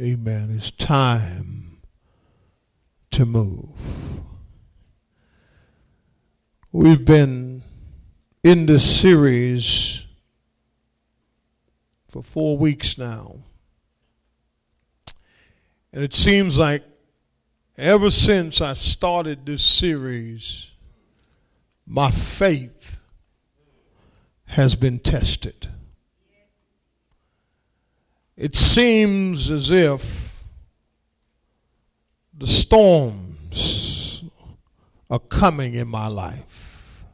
Amen. It's time to move. We've been in this series for four weeks now. And it seems like ever since I started this series, my faith has been tested. It seems as if the storms are coming in my life.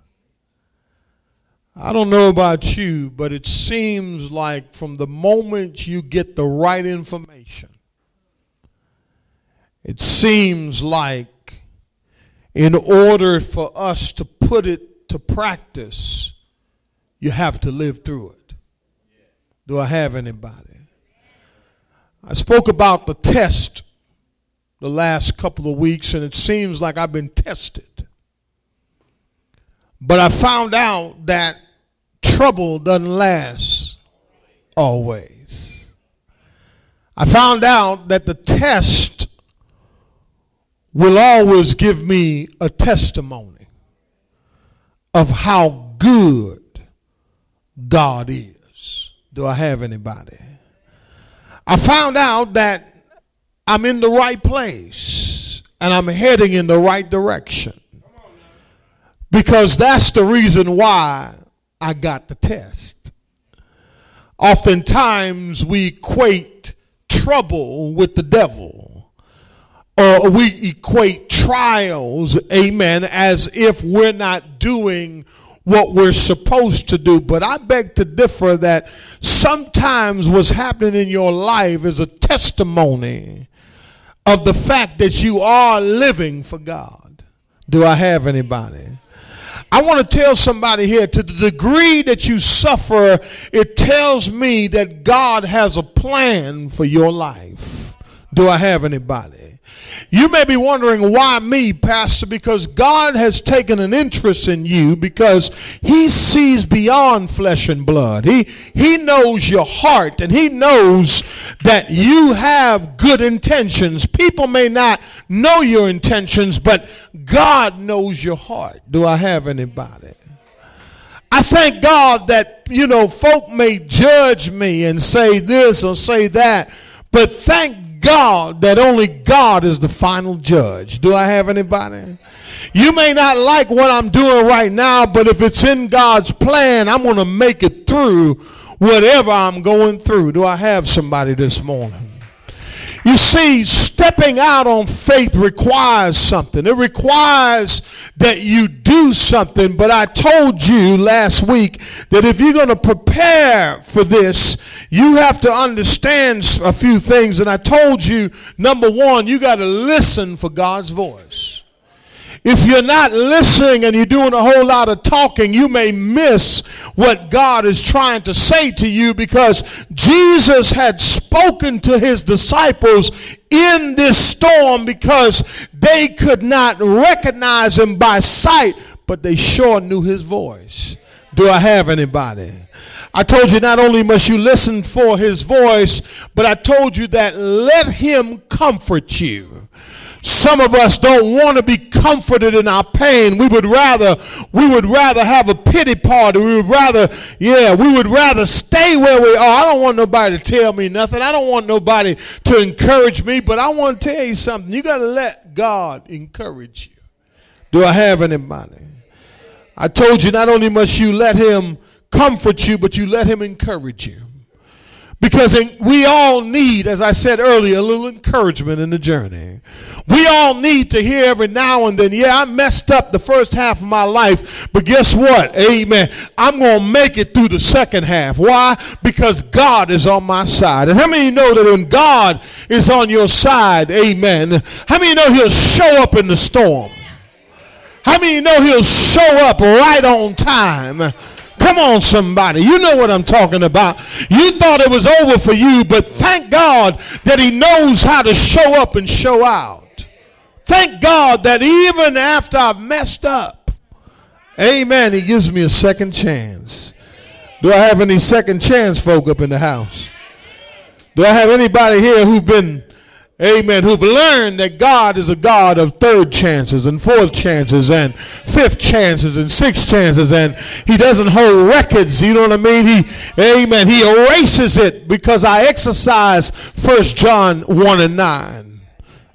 I don't know about you, but it seems like from the moment you get the right information, it seems like in order for us to put it to practice, you have to live through it. Do I have anybody? I spoke about the test the last couple of weeks, and it seems like I've been tested. But I found out that trouble doesn't last always. I found out that the test will always give me a testimony of how good God is. Do I have anybody? I found out that I'm in the right place and I'm heading in the right direction. Because that's the reason why I got the test. Oftentimes we equate trouble with the devil. Or we equate trials, amen, as if we're not doing what we're supposed to do. But I beg to differ that sometimes what's happening in your life is a testimony of the fact that you are living for God. Do I have anybody? I want to tell somebody here to the degree that you suffer, it tells me that God has a plan for your life. Do I have anybody? You may be wondering why me, Pastor, because God has taken an interest in you because He sees beyond flesh and blood. He, he knows your heart and He knows that you have good intentions. People may not know your intentions, but God knows your heart. Do I have anybody? I thank God that, you know, folk may judge me and say this or say that, but thank God that only God is the final judge. Do I have anybody? You may not like what I'm doing right now, but if it's in God's plan, I'm going to make it through whatever I'm going through. Do I have somebody this morning? You see, stepping out on faith requires something. It requires that you do something. But I told you last week that if you're going to prepare for this, you have to understand a few things. And I told you, number one, you got to listen for God's voice. If you're not listening and you're doing a whole lot of talking, you may miss what God is trying to say to you because Jesus had spoken to his disciples in this storm because they could not recognize him by sight, but they sure knew his voice. Do I have anybody? I told you not only must you listen for his voice, but I told you that let him comfort you. Some of us don't want to be comforted in our pain. We would rather we would rather have a pity party. We would rather yeah, we would rather stay where we are. I don't want nobody to tell me nothing. I don't want nobody to encourage me, but I want to tell you something. You got to let God encourage you. Do I have anybody? I told you not only must you let him comfort you, but you let him encourage you. Because we all need, as I said earlier, a little encouragement in the journey. We all need to hear every now and then, yeah, I messed up the first half of my life, but guess what? Amen. I'm going to make it through the second half. Why? Because God is on my side. And how many know that when God is on your side, amen, how many know he'll show up in the storm? How many know he'll show up right on time? Come on, somebody. You know what I'm talking about. You thought it was over for you, but thank God that He knows how to show up and show out. Thank God that even after I've messed up, amen, He gives me a second chance. Do I have any second chance folk up in the house? Do I have anybody here who've been Amen. Who've learned that God is a God of third chances and fourth chances and fifth chances and sixth chances, and He doesn't hold records. You know what I mean? He, Amen. He erases it because I exercise First John one and nine.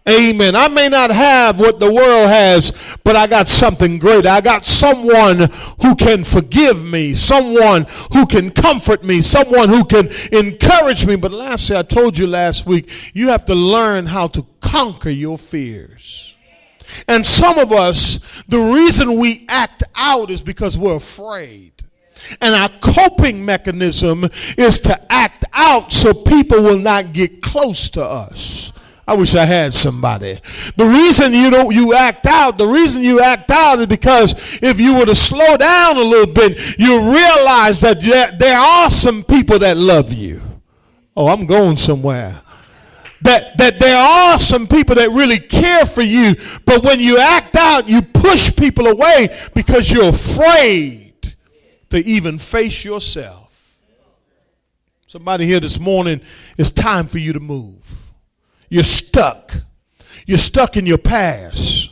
Amen. I may not have what the world has, but I got something great. I got someone who can forgive me, someone who can comfort me, someone who can encourage me. But lastly, I told you last week, you have to learn how to conquer your fears. And some of us, the reason we act out is because we're afraid. And our coping mechanism is to act out so people will not get close to us. I wish I had somebody. The reason you don't you act out, the reason you act out is because if you were to slow down a little bit, you realize that there are some people that love you. Oh, I'm going somewhere. That, that there are some people that really care for you, but when you act out, you push people away because you're afraid to even face yourself. Somebody here this morning, it's time for you to move. You're stuck. You're stuck in your past.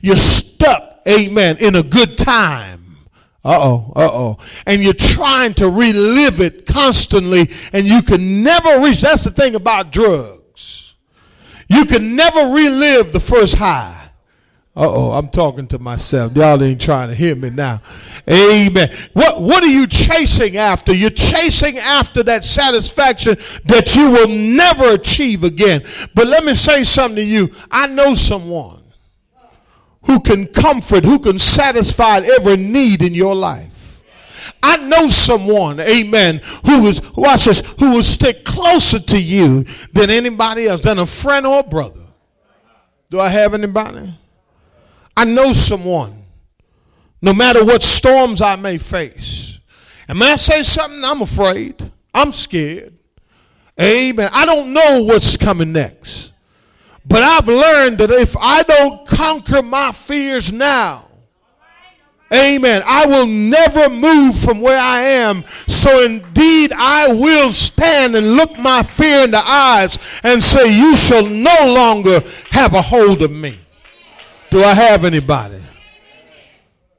You're stuck, amen, in a good time. Uh oh, uh oh. And you're trying to relive it constantly, and you can never reach. That's the thing about drugs. You can never relive the first high. Oh, I'm talking to myself. Y'all ain't trying to hear me now. Amen. What, what are you chasing after? You're chasing after that satisfaction that you will never achieve again. But let me say something to you. I know someone who can comfort, who can satisfy every need in your life. I know someone, amen, who is, watch this, who will stick closer to you than anybody else, than a friend or a brother. Do I have anybody? I know someone, no matter what storms I may face. And may I say something? I'm afraid. I'm scared. Amen. I don't know what's coming next. But I've learned that if I don't conquer my fears now, Amen. I will never move from where I am. So indeed, I will stand and look my fear in the eyes and say, You shall no longer have a hold of me. Do I have anybody?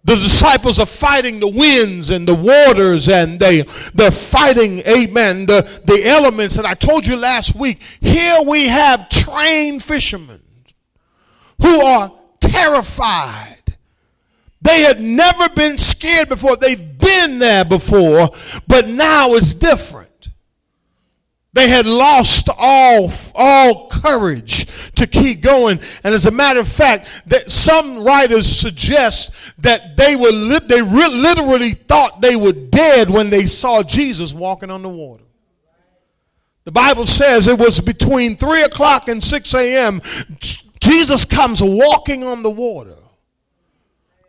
The disciples are fighting the winds and the waters and they, they're fighting, amen, the, the elements. And I told you last week, here we have trained fishermen who are terrified. They had never been scared before. They've been there before, but now it's different. They had lost all, all courage to keep going. And as a matter of fact, that some writers suggest that they were li- they re- literally thought they were dead when they saw Jesus walking on the water. The Bible says it was between 3 o'clock and 6 a.m. Jesus comes walking on the water.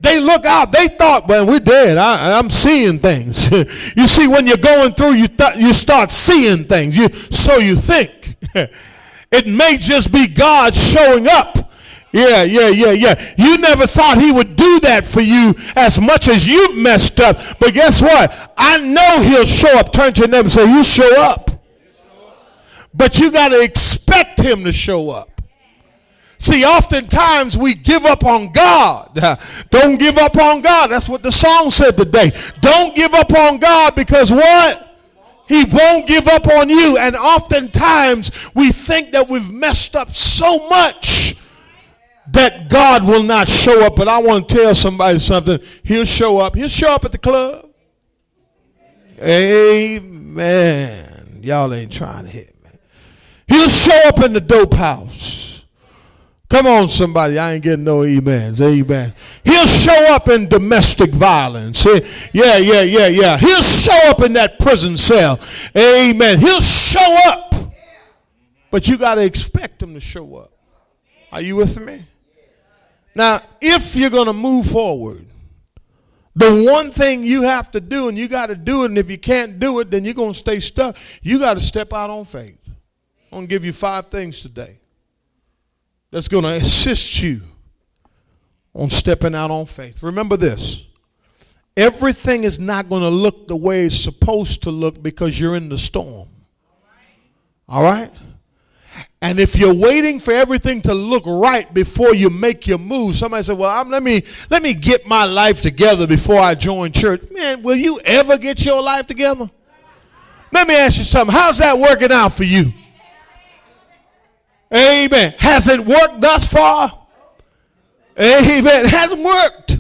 They look out. They thought, well, we're dead. I, am seeing things. you see, when you're going through, you th- you start seeing things. You so you think. it may just be God showing up. Yeah, yeah, yeah, yeah. You never thought he would do that for you as much as you've messed up. But guess what? I know he'll show up. Turn to them and say, You show up. But you got to expect him to show up. See, oftentimes we give up on God. Don't give up on God. That's what the song said today. Don't give up on God because what? He won't give up on you. And oftentimes we think that we've messed up so much that God will not show up. But I want to tell somebody something. He'll show up. He'll show up at the club. Amen. Y'all ain't trying to hit me. He'll show up in the dope house. Come on, somebody. I ain't getting no amens. Amen. He'll show up in domestic violence. Yeah, yeah, yeah, yeah. He'll show up in that prison cell. Amen. He'll show up. But you got to expect him to show up. Are you with me? Now, if you're going to move forward, the one thing you have to do, and you got to do it, and if you can't do it, then you're going to stay stuck. You got to step out on faith. I'm going to give you five things today that's going to assist you on stepping out on faith. Remember this everything is not going to look the way it's supposed to look because you're in the storm. All right? And if you're waiting for everything to look right before you make your move, somebody said, "Well, I'm, let me let me get my life together before I join church." Man, will you ever get your life together? Let me ask you something. How's that working out for you? Amen. Has it worked thus far? Amen. It hasn't worked.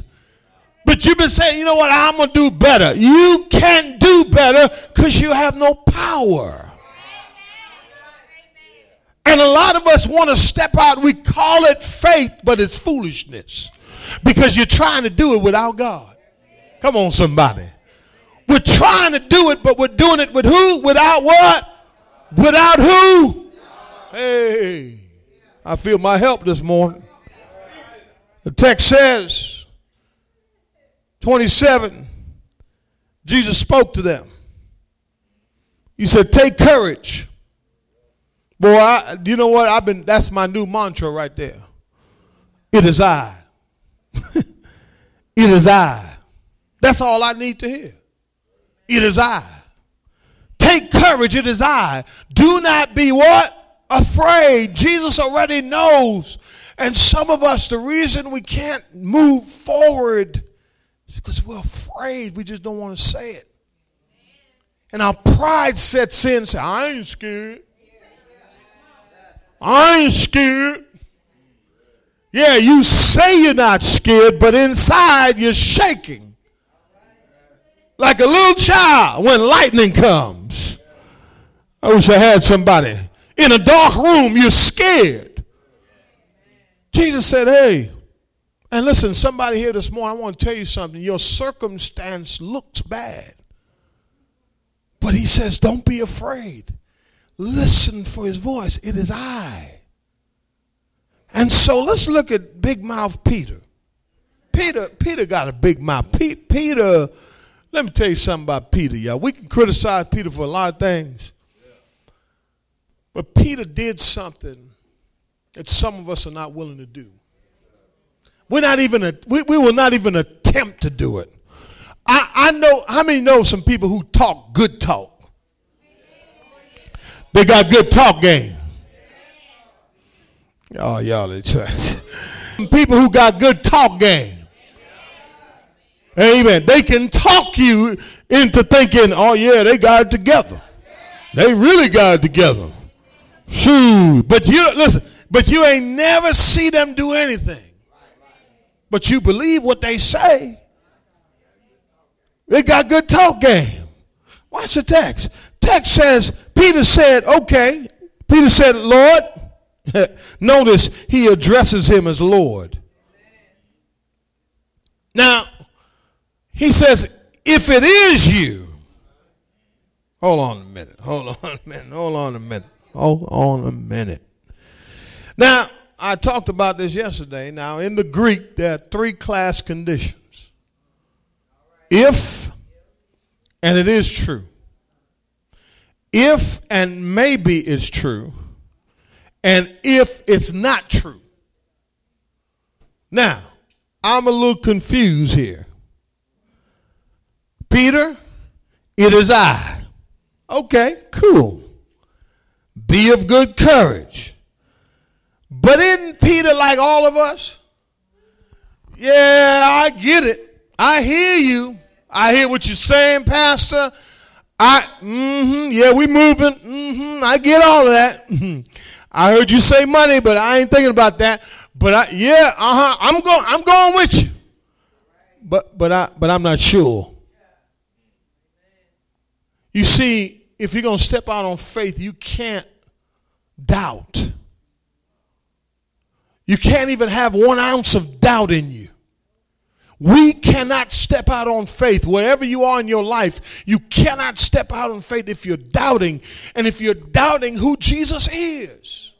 But you've been saying, you know what, I'm going to do better. You can't do better because you have no power. And a lot of us want to step out. We call it faith, but it's foolishness because you're trying to do it without God. Come on, somebody. We're trying to do it, but we're doing it with who? Without what? Without who? Hey, I feel my help this morning. The text says, 27, Jesus spoke to them. He said, Take courage. Boy, I, you know what? I've been that's my new mantra right there. It is I. it is I. That's all I need to hear. It is I. Take courage, it is I. Do not be what? Afraid. Jesus already knows. And some of us, the reason we can't move forward is because we're afraid. We just don't want to say it. And our pride sets in, say, I ain't scared. I ain't scared. Yeah, you say you're not scared, but inside you're shaking. Like a little child when lightning comes. I wish I had somebody. In a dark room, you're scared. Jesus said, Hey, and listen, somebody here this morning, I want to tell you something. Your circumstance looks bad. But he says, Don't be afraid. Listen for his voice. It is I. And so let's look at big mouth Peter. Peter, Peter got a big mouth. P- Peter, let me tell you something about Peter, y'all. We can criticize Peter for a lot of things. But Peter did something that some of us are not willing to do. We're not even a, we, we will not even attempt to do it. I, I know how many know some people who talk good talk. They got good talk game. Oh, y'all in church. People who got good talk game. Amen. They can talk you into thinking, oh, yeah, they got it together. They really got it together. Shoo. But you, listen, but you ain't never see them do anything. But you believe what they say. They got good talk game. Watch the text. Text says, Peter said, okay. Peter said, Lord. Notice he addresses him as Lord. Now, he says, if it is you, hold on a minute, hold on a minute, hold on a minute, hold on a minute. Now, I talked about this yesterday. Now, in the Greek, there are three class conditions. If, and it is true, if and maybe it's true, and if it's not true. Now, I'm a little confused here. Peter, it is I. Okay, cool. Be of good courage. But isn't Peter like all of us? Yeah, I get it. I hear you. I hear what you're saying, Pastor. I, mm-hmm, yeah, we moving. Mm-hmm, I get all of that. I heard you say money, but I ain't thinking about that. But I, yeah, uh-huh, I'm going, I'm going with you. But, but I, but I'm not sure. You see, if you're going to step out on faith, you can't doubt. You can't even have one ounce of doubt in you. We cannot step out on faith. Wherever you are in your life, you cannot step out on faith if you're doubting and if you're doubting who Jesus is.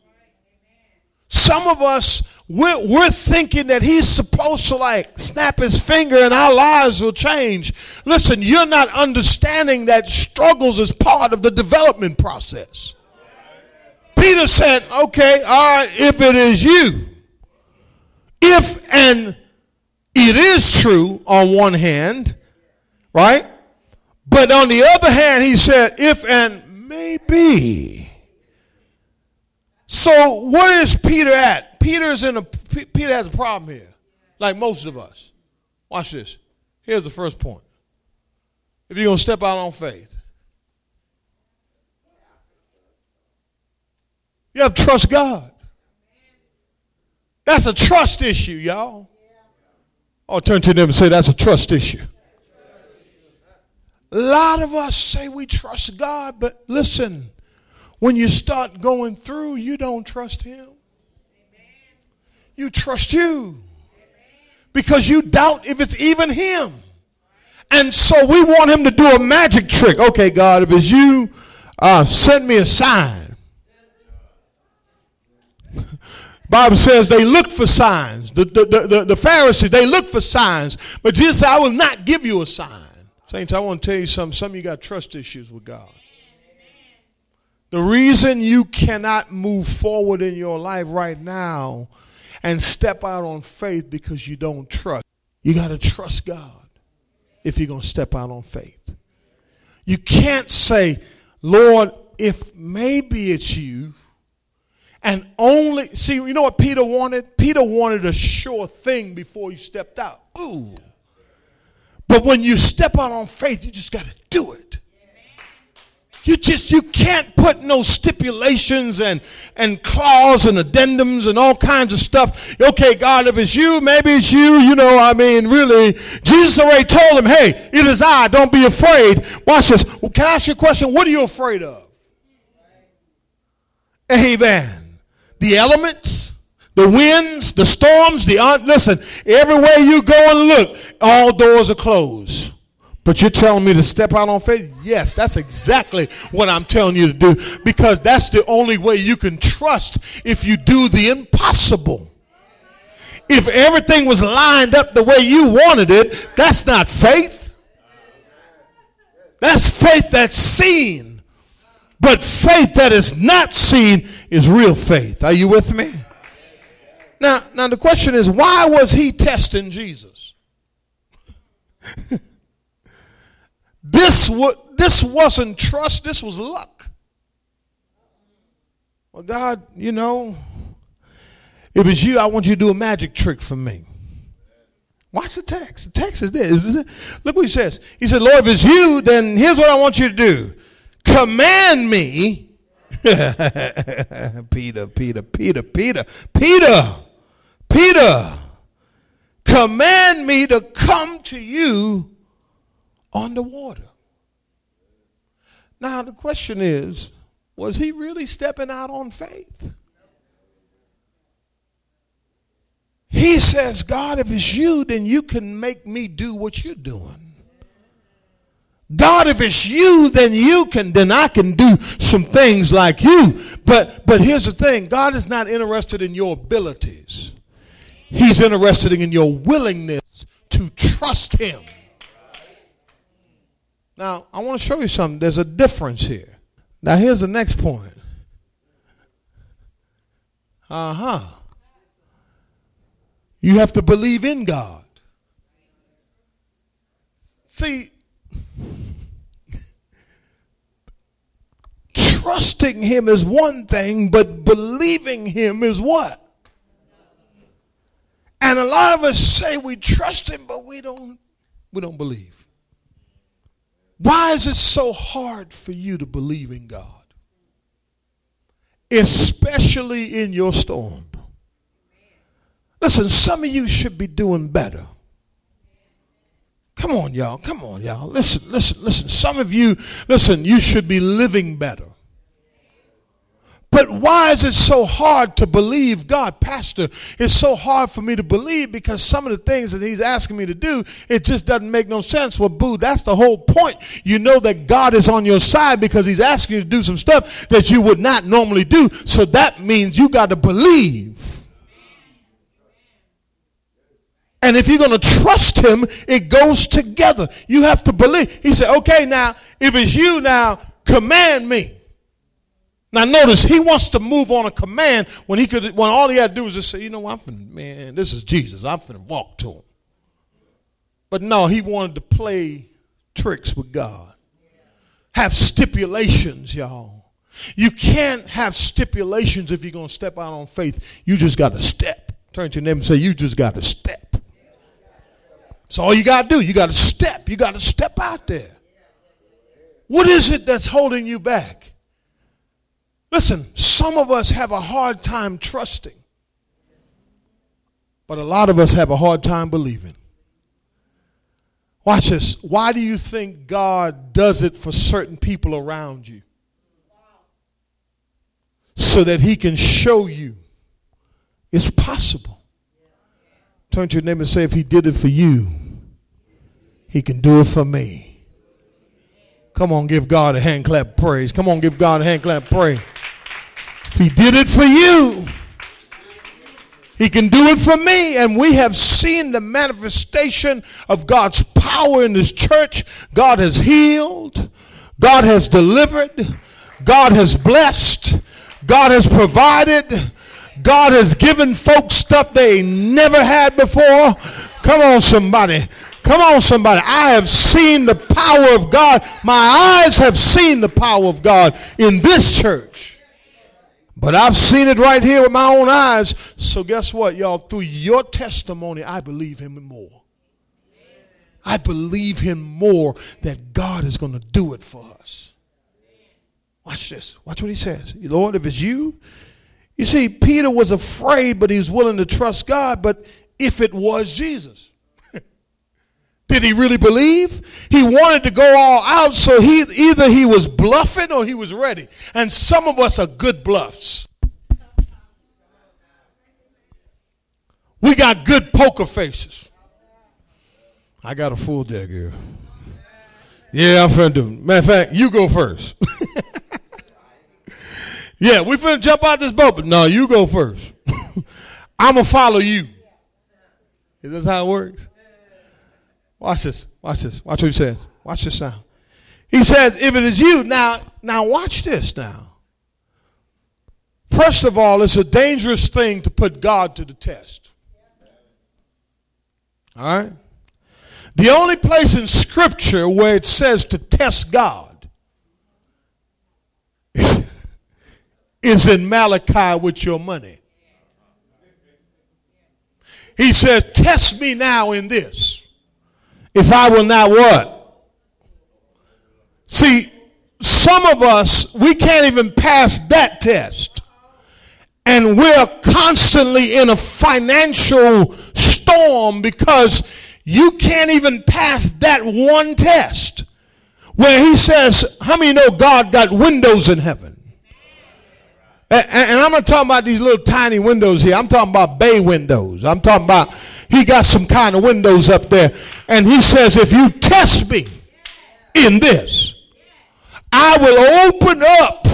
Some of us, we're, we're thinking that he's supposed to like snap his finger and our lives will change. Listen, you're not understanding that struggles is part of the development process. Peter said, okay, all right, if it is you, if and it is true on one hand, right? But on the other hand, he said, if and maybe. So where is Peter at? Peter's in a Peter has a problem here, like most of us. Watch this. Here's the first point. If you're gonna step out on faith, you have to trust God. That's a trust issue, y'all. I'll turn to them and say that's a trust issue. A lot of us say we trust God, but listen, when you start going through, you don't trust Him. You trust you because you doubt if it's even Him. And so we want Him to do a magic trick. Okay, God, if it's you, uh, send me a sign. Bible says they look for signs. The, the, the, the, Pharisees, they look for signs. But Jesus said, I will not give you a sign. Saints, I want to tell you something. Some of you got trust issues with God. The reason you cannot move forward in your life right now and step out on faith because you don't trust. You got to trust God if you're going to step out on faith. You can't say, Lord, if maybe it's you, and only, see, you know what Peter wanted? Peter wanted a sure thing before he stepped out. Ooh. But when you step out on faith, you just got to do it. You just you can't put no stipulations and and clause and addendums and all kinds of stuff. Okay, God, if it's you, maybe it's you. You know, I mean, really, Jesus already told him, "Hey, it is I. Don't be afraid." Watch this. Well, can I ask you a question? What are you afraid of? Amen the elements, the winds, the storms, the un- listen, everywhere you go and look, all doors are closed. But you're telling me to step out on faith? Yes, that's exactly what I'm telling you to do because that's the only way you can trust if you do the impossible. If everything was lined up the way you wanted it, that's not faith. That's faith that's seen. But faith that is not seen is real faith. Are you with me? Now, now the question is, why was he testing Jesus? this, w- this wasn't trust, this was luck. Well, God, you know, if it's you, I want you to do a magic trick for me. Watch the text. The text is this. Look what he says. He said, Lord, if it's you, then here's what I want you to do. Command me Peter, Peter, Peter, Peter, Peter, Peter, command me to come to you on the water. Now, the question is was he really stepping out on faith? He says, God, if it's you, then you can make me do what you're doing. God, if it's you, then you can, then I can do some things like you. But but here's the thing: God is not interested in your abilities. He's interested in your willingness to trust him. Now, I want to show you something. There's a difference here. Now, here's the next point. Uh huh. You have to believe in God. See, trusting him is one thing, but believing him is what? And a lot of us say we trust him, but we don't we don't believe. Why is it so hard for you to believe in God? Especially in your storm. Listen, some of you should be doing better. Come on, y'all. Come on, y'all. Listen, listen, listen. Some of you, listen, you should be living better. But why is it so hard to believe God, Pastor? It's so hard for me to believe because some of the things that He's asking me to do, it just doesn't make no sense. Well, boo, that's the whole point. You know that God is on your side because He's asking you to do some stuff that you would not normally do. So that means you got to believe. And if you're going to trust him, it goes together. You have to believe. He said, okay, now, if it's you now, command me. Now notice he wants to move on a command when he could when all he had to do was just say, you know I'm finna, man, this is Jesus. I'm finna walk to him. But no, he wanted to play tricks with God. Have stipulations, y'all. You can't have stipulations if you're to step out on faith. You just got to step. Turn to your and say, You just got to step. That's all you got to do. You got to step. You got to step out there. What is it that's holding you back? Listen, some of us have a hard time trusting, but a lot of us have a hard time believing. Watch this. Why do you think God does it for certain people around you? So that He can show you it's possible. Turn to your neighbor and say, if He did it for you, He can do it for me. Come on, give God a hand clap praise. Come on, give God a hand clap praise. If He did it for you, he can do it for me. And we have seen the manifestation of God's power in this church. God has healed, God has delivered, God has blessed, God has provided, God has given folks stuff they never had before. Come on, somebody. Come on, somebody. I have seen the power of God. My eyes have seen the power of God in this church. But I've seen it right here with my own eyes. So guess what, y'all? Through your testimony, I believe him more. I believe him more that God is going to do it for us. Watch this. Watch what he says. Lord, if it's you, you see, Peter was afraid, but he was willing to trust God. But if it was Jesus, did he really believe? He wanted to go all out, so he either he was bluffing or he was ready. And some of us are good bluffs. We got good poker faces. I got a full deck here. Yeah, I'm finna do. Matter of fact, you go first. yeah, we finna jump out this boat, but no, you go first. I'm gonna follow you. Is this how it works? Watch this. Watch this. Watch what he says. Watch this now. He says, if it is you, now, now watch this now. First of all, it's a dangerous thing to put God to the test. All right? The only place in Scripture where it says to test God is in Malachi with your money. He says, Test me now in this if I will not what? See, some of us, we can't even pass that test. And we're constantly in a financial storm because you can't even pass that one test. Where he says, How many know God got windows in heaven? And, and I'm not talking about these little tiny windows here. I'm talking about bay windows. I'm talking about he got some kind of windows up there. And he says, if you test me in this, I will open up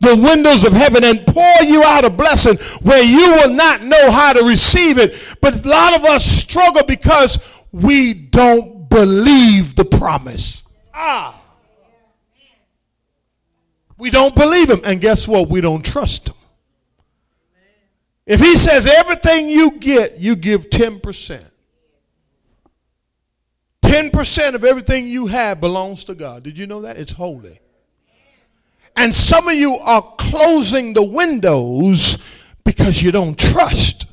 the windows of heaven and pour you out a blessing where you will not know how to receive it. But a lot of us struggle because we don't believe the promise. Ah. We don't believe him. And guess what? We don't trust him. If he says everything you get, you give 10%. 10% of everything you have belongs to God. Did you know that? It's holy. And some of you are closing the windows because you don't trust.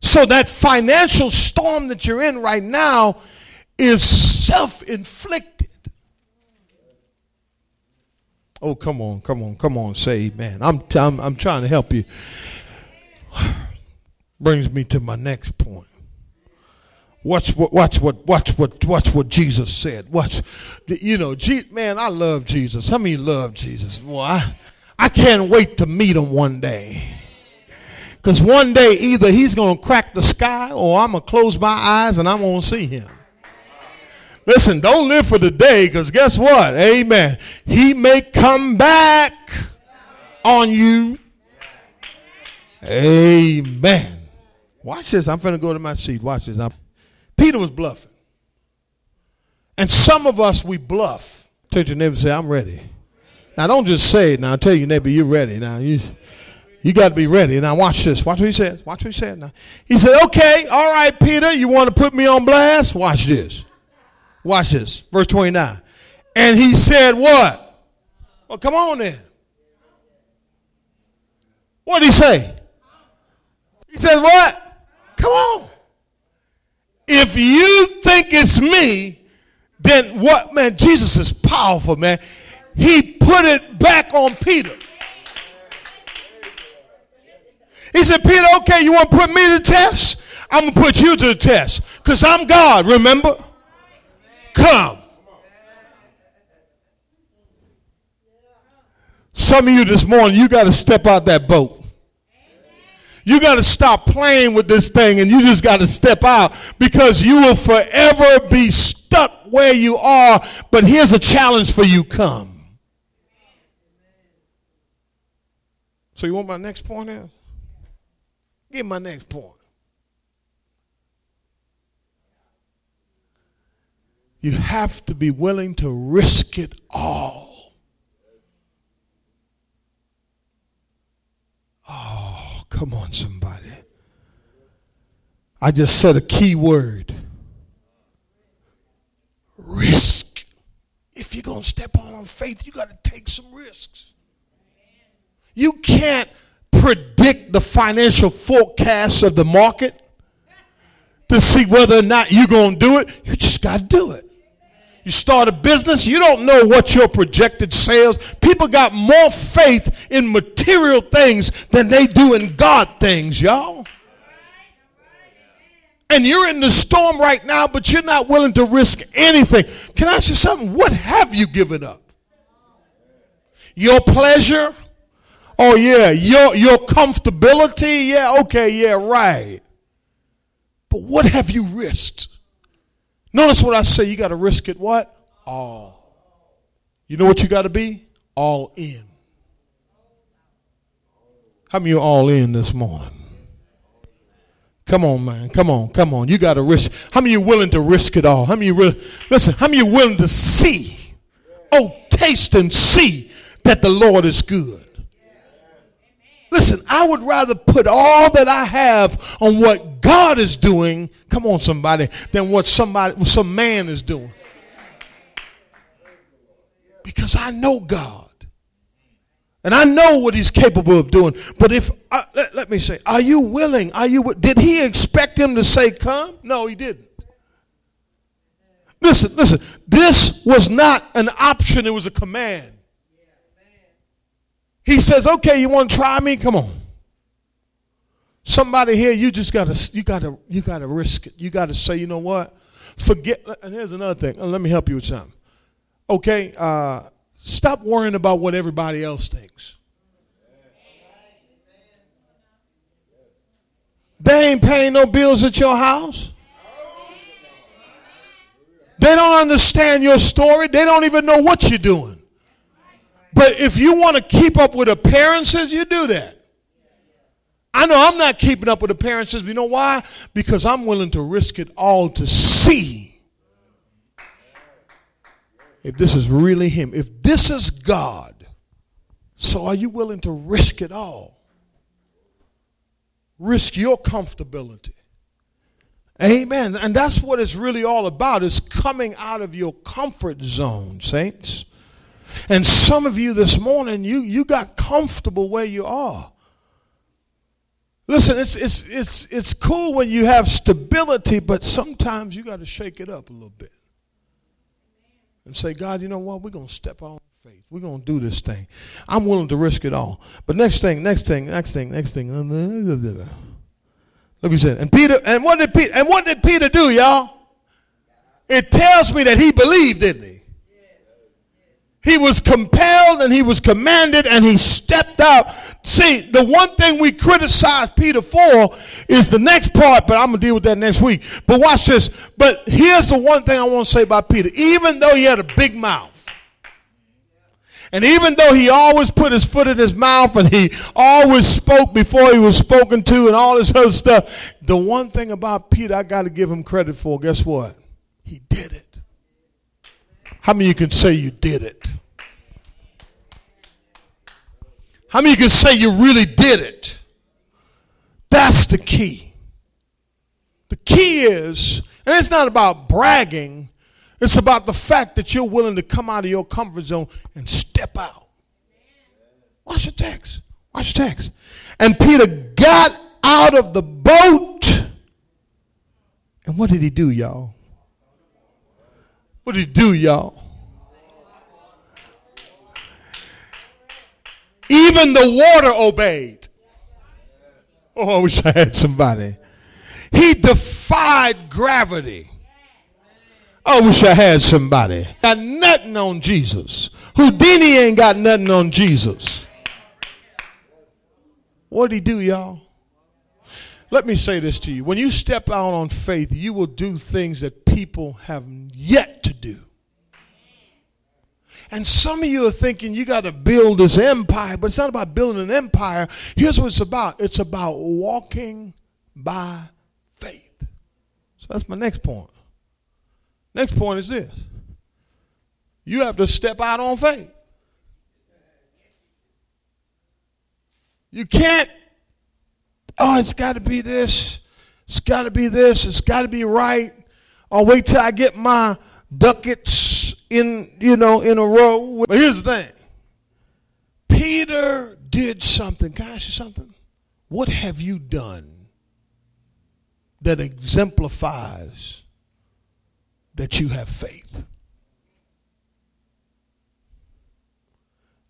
So that financial storm that you're in right now is self inflicted. Oh, come on, come on, come on, say amen. I'm, I'm, I'm trying to help you. Brings me to my next point. Watch what, watch what, watch what, watch what Jesus said. Watch, you know, man, I love Jesus. Of you love Jesus. Well, I, I can't wait to meet him one day. Because one day either he's going to crack the sky or I'm going to close my eyes and I'm going to see him. Listen, don't live for the day because guess what? Amen. He may come back on you. Amen. Watch this. I'm to go to my seat. Watch this. I'm, Peter was bluffing. And some of us, we bluff. Tell your neighbor, say, I'm ready. Now, don't just say it. Now, I tell your neighbor, you're ready. Now, you, you got to be ready. Now, watch this. Watch what he says. Watch what he said. Now, he said, okay, all right, Peter, you want to put me on blast? Watch this. Watch this. Verse 29. And he said, what? Well, come on then. What did he say? He says, What? Come on. If you think it's me, then what, man? Jesus is powerful, man. He put it back on Peter. He said, Peter, okay, you want to put me to the test? I'm going to put you to the test because I'm God, remember? Come. Some of you this morning, you got to step out that boat. You got to stop playing with this thing and you just got to step out because you will forever be stuck where you are. But here's a challenge for you come. So, you want my next point is? Give my next point. You have to be willing to risk it all. Oh, come on, somebody. I just said a key word risk. If you're going to step on faith, you got to take some risks. You can't predict the financial forecasts of the market to see whether or not you're going to do it. You just got to do it. You start a business, you don't know what your projected sales. People got more faith in material things than they do in God things, y'all. And you're in the storm right now, but you're not willing to risk anything. Can I ask you something? What have you given up? Your pleasure? Oh yeah, your your comfortability, yeah, okay, yeah, right. But what have you risked? Notice what I say, you got to risk it what? All. You know what you got to be? All in. How many are all in this morning? Come on, man. Come on. Come on. You got to risk. How many are willing to risk it all? How many you really, listen, how many are willing to see? Oh, taste and see that the Lord is good. Listen, I would rather put all that I have on what God is doing, come on somebody, than what somebody some man is doing. Because I know God. And I know what he's capable of doing. But if uh, let, let me say, are you willing? Are you did he expect him to say come? No, he didn't. Listen, listen. This was not an option, it was a command. He says, "Okay, you want to try me? Come on." Somebody here, you just gotta, you gotta, you gotta risk it. You gotta say, you know what? Forget. And here's another thing. Let me help you with something. Okay, uh, stop worrying about what everybody else thinks. They ain't paying no bills at your house. They don't understand your story. They don't even know what you're doing. But if you want to keep up with appearances, you do that. I know I'm not keeping up with appearances. You know why? Because I'm willing to risk it all to see if this is really Him. If this is God, so are you willing to risk it all? Risk your comfortability. Amen. And that's what it's really all about is coming out of your comfort zone, saints. And some of you this morning, you, you got comfortable where you are. Listen, it's, it's, it's, it's cool when you have stability, but sometimes you got to shake it up a little bit. And say, God, you know what? We're going to step on faith. We're going to do this thing. I'm willing to risk it all. But next thing, next thing, next thing, next thing. Look he said. And Peter, and what did Peter, and what did Peter do, y'all? It tells me that he believed, didn't he? He was compelled and he was commanded and he stepped out. See, the one thing we criticize Peter for is the next part, but I'm going to deal with that next week. But watch this. But here's the one thing I want to say about Peter. Even though he had a big mouth, and even though he always put his foot in his mouth and he always spoke before he was spoken to and all this other stuff, the one thing about Peter I got to give him credit for, guess what? He did it. How many of you can say you did it? How many you can say you really did it? That's the key. The key is, and it's not about bragging, it's about the fact that you're willing to come out of your comfort zone and step out. Watch the text. Watch the text. And Peter got out of the boat. And what did he do, y'all? What did he do, y'all? Even the water obeyed. Oh, I wish I had somebody. He defied gravity. I wish I had somebody. Got nothing on Jesus. Houdini ain't got nothing on Jesus. What did he do, y'all? Let me say this to you. When you step out on faith, you will do things that people have yet to do. And some of you are thinking you got to build this empire, but it's not about building an empire. Here's what it's about it's about walking by faith. So that's my next point. Next point is this you have to step out on faith. You can't, oh, it's got to be this, it's got to be this, it's got to be right. I'll wait till I get my ducats in, you know, in a row. But here's the thing Peter did something. You something? What have you done that exemplifies that you have faith.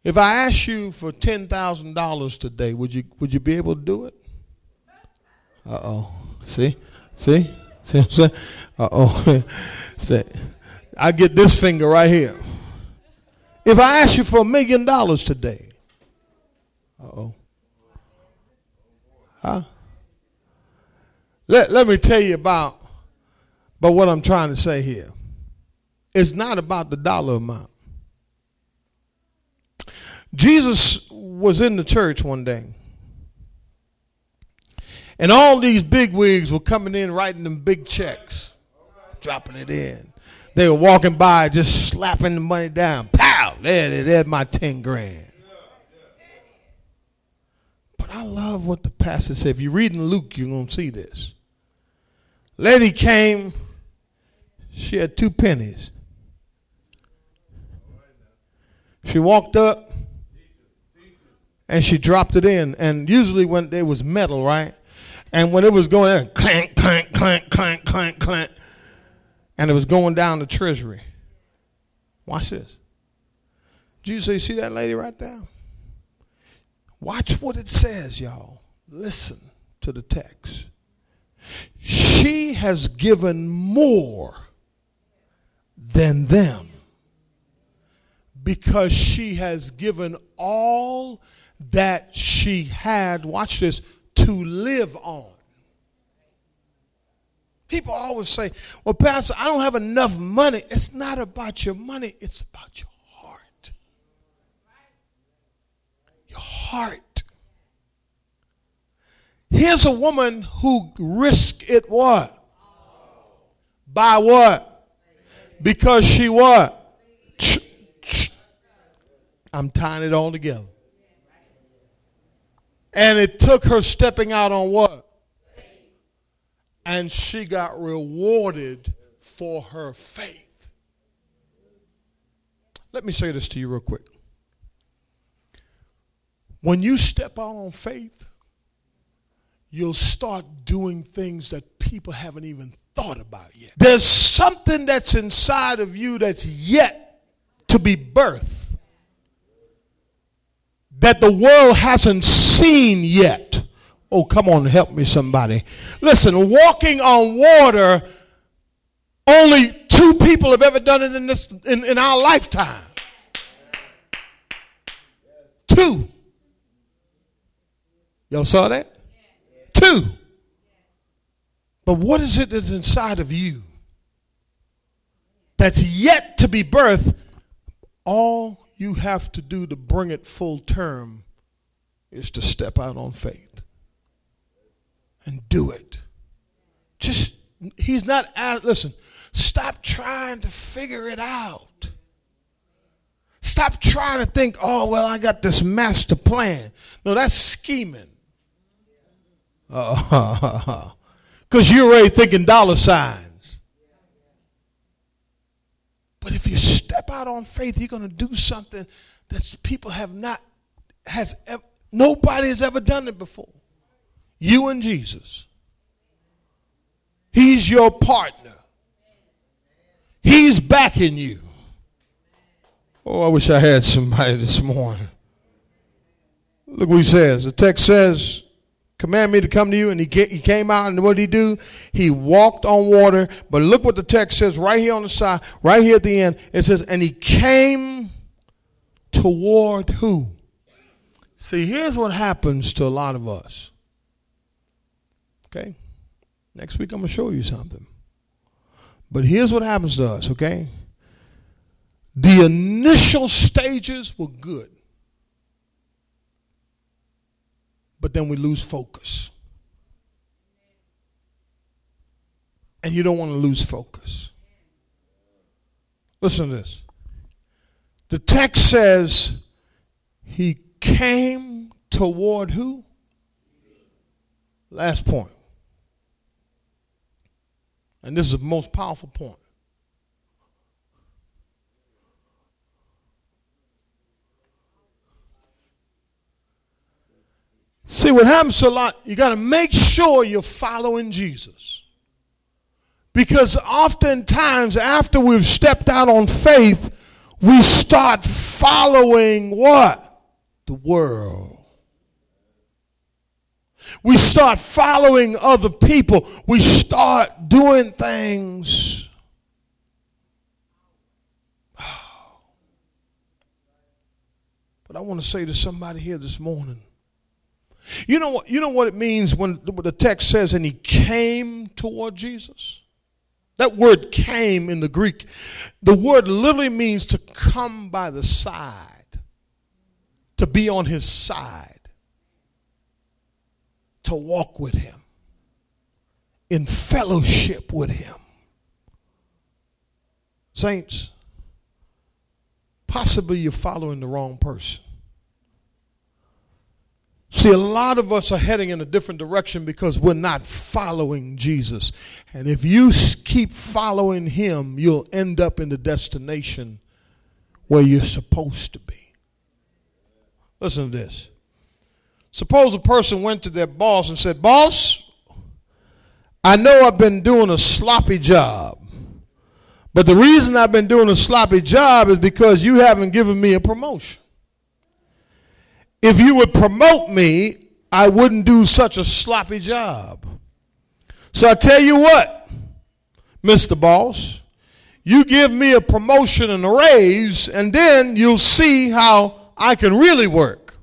If I ask you for $10,000 today, would you, would you be able to do it? Uh oh. See? See? See what I'm saying? Uh oh. I get this finger right here. If I ask you for a million dollars today, uh oh. Huh? Let, let me tell you about but what I'm trying to say here, it's not about the dollar amount. Jesus was in the church one day. And all these big wigs were coming in writing them big checks, dropping it in. They were walking by just slapping the money down. Pow! There, there's my 10 grand. But I love what the pastor said. If you read in Luke, you're going to see this. Lady came she had two pennies. She walked up and she dropped it in. And usually when it was metal, right? And when it was going in, clank, clank, clank, clank, clank, clank, and it was going down the treasury. Watch this. Jesus, you see that lady right there? Watch what it says, y'all. Listen to the text. She has given more than them because she has given all that she had, watch this, to live on. People always say, well, Pastor, I don't have enough money. It's not about your money, it's about your heart. Your heart. Here's a woman who risked it what? By what? Because she what? I'm tying it all together. And it took her stepping out on what? And she got rewarded for her faith. Let me say this to you real quick. When you step out on faith, you'll start doing things that people haven't even thought about yet. There's something that's inside of you that's yet to be birthed that the world hasn't seen yet. Oh, come on, help me, somebody. Listen, walking on water, only two people have ever done it in this in, in our lifetime. Two. Y'all saw that? Two. But what is it that's inside of you that's yet to be birthed? All you have to do to bring it full term is to step out on faith and do it. Just, he's not, listen, stop trying to figure it out. Stop trying to think, oh, well, I got this master plan. No, that's scheming. Uh, because you're already thinking dollar signs. But if you step out on faith, you're going to do something that people have not has nobody has ever done it before. You and Jesus. He's your partner. He's backing you. Oh, I wish I had somebody this morning. Look what he says. The text says, Command me to come to you. And he, he came out, and what did he do? He walked on water. But look what the text says right here on the side, right here at the end. It says, And he came toward who? See, here's what happens to a lot of us. Okay? Next week I'm going to show you something. But here's what happens to us, okay? The initial stages were good. But then we lose focus. And you don't want to lose focus. Listen to this. The text says he came toward who? Last point. And this is the most powerful point. See, what happens a lot, you got to make sure you're following Jesus. Because oftentimes, after we've stepped out on faith, we start following what? The world. We start following other people. We start doing things. But I want to say to somebody here this morning you know what, you know what it means when the text says, and he came toward Jesus? That word came in the Greek, the word literally means to come by the side, to be on his side, to walk with him, in fellowship with him. Saints, possibly you're following the wrong person. See, a lot of us are heading in a different direction because we're not following Jesus. And if you keep following him, you'll end up in the destination where you're supposed to be. Listen to this. Suppose a person went to their boss and said, Boss, I know I've been doing a sloppy job. But the reason I've been doing a sloppy job is because you haven't given me a promotion if you would promote me, I wouldn't do such a sloppy job. So I tell you what, Mr. Boss, you give me a promotion and a raise, and then you'll see how I can really work.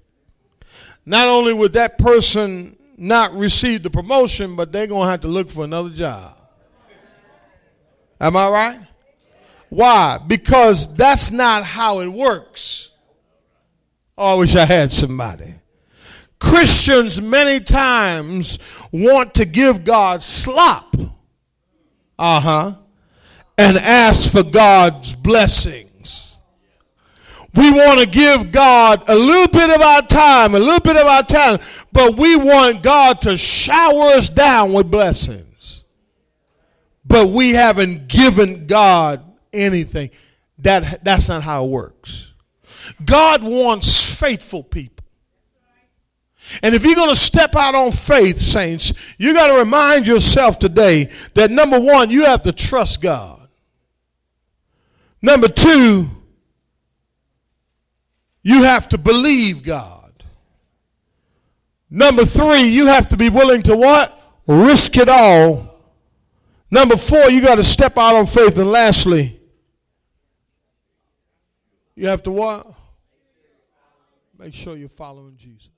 Not only would that person not receive the promotion, but they're going to have to look for another job. Am I right? Why? Because that's not how it works. Oh, I wish I had somebody. Christians many times want to give God slop. Uh huh. And ask for God's blessings. We want to give God a little bit of our time, a little bit of our talent, but we want God to shower us down with blessings. But we haven't given God anything. That, that's not how it works. God wants faithful people. And if you're going to step out on faith, saints, you got to remind yourself today that number one, you have to trust God. Number two, you have to believe God. Number three, you have to be willing to what? Risk it all. Number four, you got to step out on faith. And lastly, you have to what? Make sure you're following Jesus.